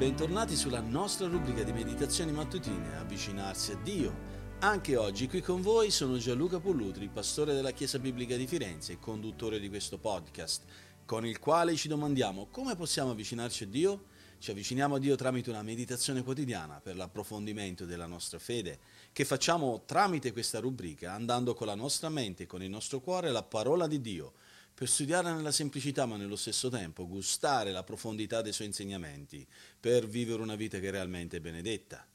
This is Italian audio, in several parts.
bentornati sulla nostra rubrica di meditazioni mattutine Avvicinarsi a Dio. Anche oggi qui con voi sono Gianluca Pollutri, pastore della Chiesa Biblica di Firenze e conduttore di questo podcast, con il quale ci domandiamo come possiamo avvicinarci a Dio? Ci avviciniamo a Dio tramite una meditazione quotidiana per l'approfondimento della nostra fede, che facciamo tramite questa rubrica, andando con la nostra mente e con il nostro cuore alla parola di Dio, per studiare nella semplicità ma nello stesso tempo gustare la profondità dei suoi insegnamenti, per vivere una vita che è realmente benedetta.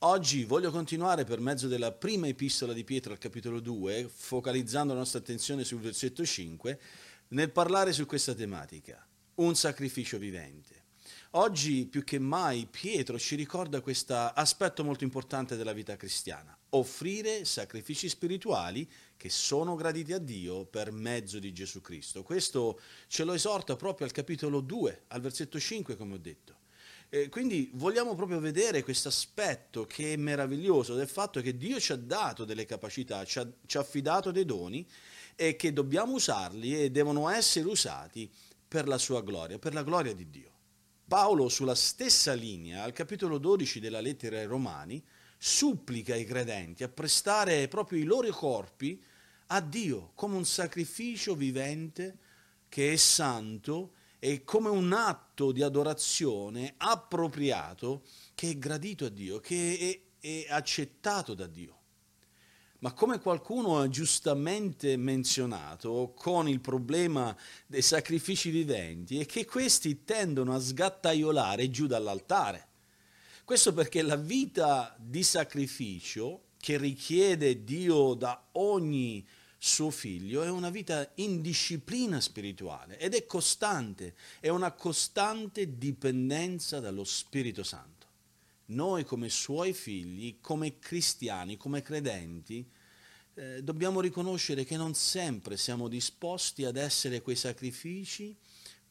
Oggi voglio continuare per mezzo della prima epistola di Pietro al capitolo 2, focalizzando la nostra attenzione sul versetto 5, nel parlare su questa tematica, un sacrificio vivente. Oggi più che mai Pietro ci ricorda questo aspetto molto importante della vita cristiana, offrire sacrifici spirituali che sono graditi a Dio per mezzo di Gesù Cristo. Questo ce lo esorta proprio al capitolo 2, al versetto 5, come ho detto. E quindi vogliamo proprio vedere questo aspetto che è meraviglioso del fatto che Dio ci ha dato delle capacità, ci ha, ci ha affidato dei doni e che dobbiamo usarli e devono essere usati per la sua gloria, per la gloria di Dio. Paolo sulla stessa linea, al capitolo 12 della lettera ai Romani, supplica i credenti a prestare proprio i loro corpi a Dio come un sacrificio vivente che è santo e come un atto di adorazione appropriato che è gradito a Dio, che è, è accettato da Dio ma come qualcuno ha giustamente menzionato con il problema dei sacrifici viventi, è che questi tendono a sgattaiolare giù dall'altare. Questo perché la vita di sacrificio che richiede Dio da ogni suo figlio è una vita in disciplina spirituale ed è costante, è una costante dipendenza dallo Spirito Santo noi come suoi figli, come cristiani, come credenti, eh, dobbiamo riconoscere che non sempre siamo disposti ad essere quei sacrifici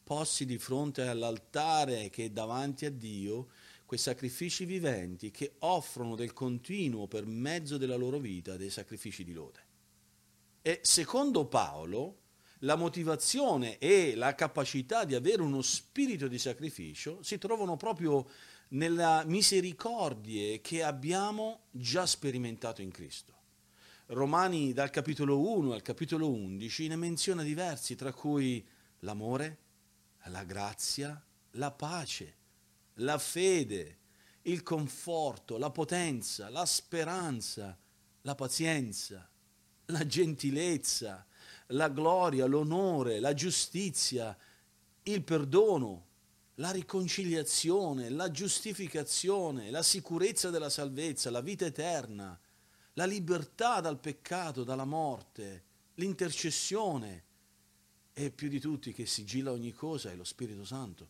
posti di fronte all'altare che è davanti a Dio, quei sacrifici viventi che offrono del continuo per mezzo della loro vita dei sacrifici di lode. E secondo Paolo, la motivazione e la capacità di avere uno spirito di sacrificio si trovano proprio nella misericordie che abbiamo già sperimentato in Cristo. Romani dal capitolo 1 al capitolo 11 ne menziona diversi, tra cui l'amore, la grazia, la pace, la fede, il conforto, la potenza, la speranza, la pazienza, la gentilezza, la gloria, l'onore, la giustizia, il perdono, la riconciliazione, la giustificazione, la sicurezza della salvezza, la vita eterna, la libertà dal peccato, dalla morte, l'intercessione e più di tutti che sigilla ogni cosa è lo Spirito Santo.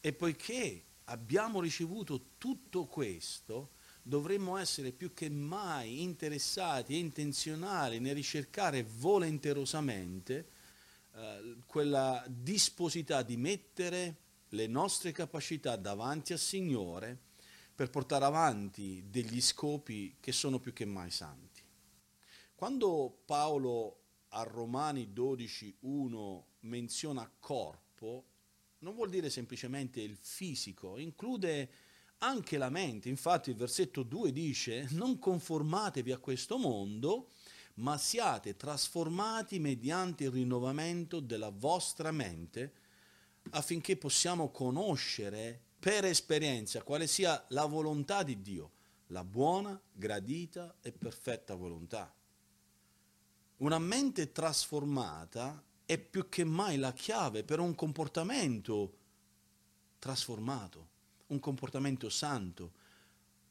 E poiché abbiamo ricevuto tutto questo, dovremmo essere più che mai interessati e intenzionali nel ricercare volenterosamente eh, quella disposità di mettere le nostre capacità davanti al Signore per portare avanti degli scopi che sono più che mai santi. Quando Paolo a Romani 12.1 menziona corpo, non vuol dire semplicemente il fisico, include anche la mente. Infatti il versetto 2 dice non conformatevi a questo mondo, ma siate trasformati mediante il rinnovamento della vostra mente affinché possiamo conoscere per esperienza quale sia la volontà di Dio, la buona, gradita e perfetta volontà. Una mente trasformata è più che mai la chiave per un comportamento trasformato, un comportamento santo,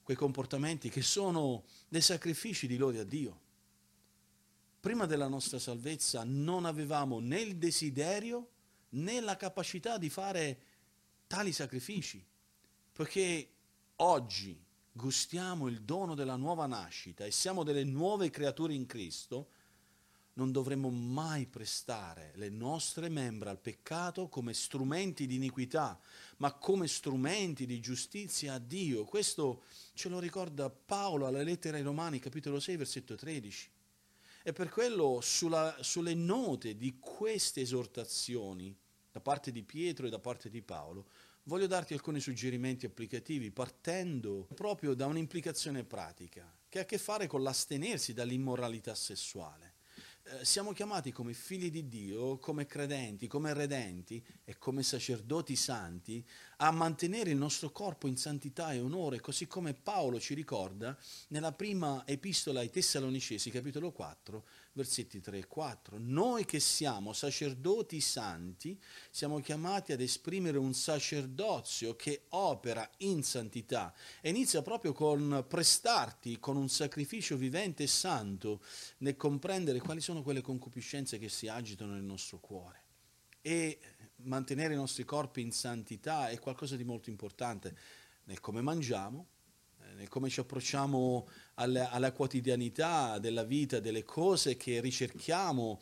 quei comportamenti che sono dei sacrifici di lode a Dio. Prima della nostra salvezza non avevamo né il desiderio né la capacità di fare tali sacrifici, perché oggi gustiamo il dono della nuova nascita e siamo delle nuove creature in Cristo, non dovremmo mai prestare le nostre membra al peccato come strumenti di iniquità, ma come strumenti di giustizia a Dio. Questo ce lo ricorda Paolo alla lettera ai Romani, capitolo 6, versetto 13. E per quello sulla, sulle note di queste esortazioni da parte di Pietro e da parte di Paolo, voglio darti alcuni suggerimenti applicativi partendo proprio da un'implicazione pratica che ha a che fare con l'astenersi dall'immoralità sessuale. Eh, siamo chiamati come figli di Dio, come credenti, come redenti e come sacerdoti santi a mantenere il nostro corpo in santità e onore, così come Paolo ci ricorda nella prima epistola ai Tessalonicesi, capitolo 4, versetti 3 e 4. Noi che siamo sacerdoti santi siamo chiamati ad esprimere un sacerdozio che opera in santità e inizia proprio con prestarti con un sacrificio vivente e santo nel comprendere quali sono quelle concupiscenze che si agitano nel nostro cuore. E mantenere i nostri corpi in santità è qualcosa di molto importante nel come mangiamo, nel come ci approcciamo alla, alla quotidianità della vita, delle cose che ricerchiamo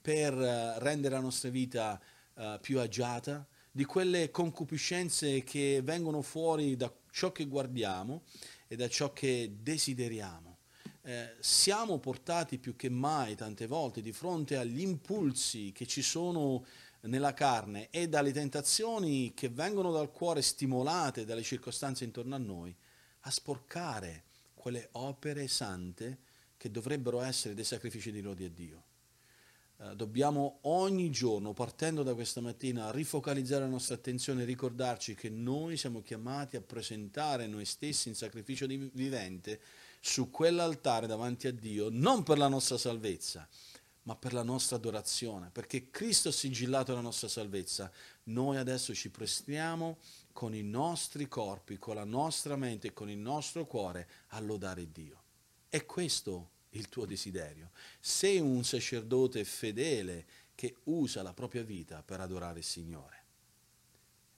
per eh, rendere la nostra vita uh, più agiata, di quelle concupiscenze che vengono fuori da ciò che guardiamo e da ciò che desideriamo. Eh, siamo portati più che mai tante volte di fronte agli impulsi che ci sono nella carne e dalle tentazioni che vengono dal cuore stimolate dalle circostanze intorno a noi, a sporcare quelle opere sante che dovrebbero essere dei sacrifici di lode a Dio. Eh, dobbiamo ogni giorno, partendo da questa mattina, rifocalizzare la nostra attenzione e ricordarci che noi siamo chiamati a presentare noi stessi in sacrificio vivente su quell'altare davanti a Dio, non per la nostra salvezza, ma per la nostra adorazione, perché Cristo ha sigillato la nostra salvezza. Noi adesso ci prestiamo con i nostri corpi, con la nostra mente con il nostro cuore a lodare Dio. È questo il tuo desiderio. Sei un sacerdote fedele che usa la propria vita per adorare il Signore.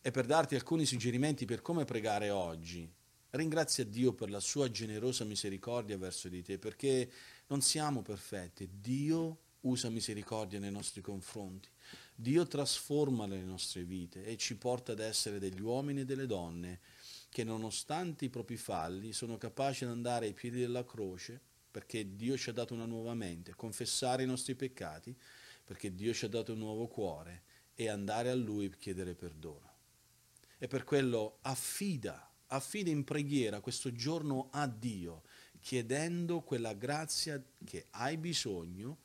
E per darti alcuni suggerimenti per come pregare oggi, ringrazia Dio per la sua generosa misericordia verso di te, perché non siamo perfetti. Dio usa misericordia nei nostri confronti. Dio trasforma le nostre vite e ci porta ad essere degli uomini e delle donne che nonostante i propri falli sono capaci di andare ai piedi della croce perché Dio ci ha dato una nuova mente, confessare i nostri peccati perché Dio ci ha dato un nuovo cuore e andare a Lui per chiedere perdono. E per quello affida, affida in preghiera questo giorno a Dio, chiedendo quella grazia che hai bisogno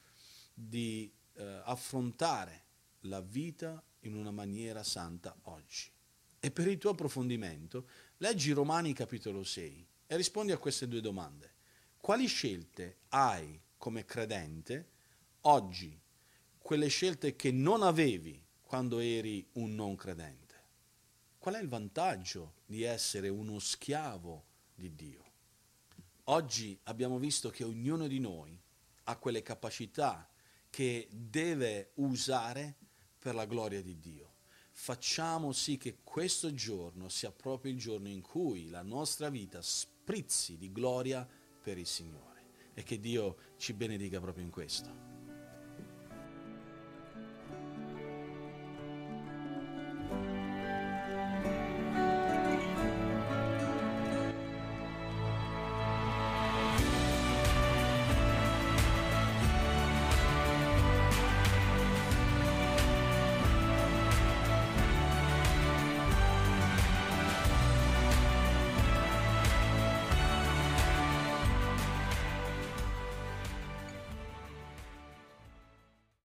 di eh, affrontare la vita in una maniera santa oggi. E per il tuo approfondimento, leggi Romani capitolo 6 e rispondi a queste due domande. Quali scelte hai come credente oggi? Quelle scelte che non avevi quando eri un non credente. Qual è il vantaggio di essere uno schiavo di Dio? Oggi abbiamo visto che ognuno di noi ha quelle capacità che deve usare per la gloria di Dio. Facciamo sì che questo giorno sia proprio il giorno in cui la nostra vita sprizzi di gloria per il Signore e che Dio ci benedica proprio in questo.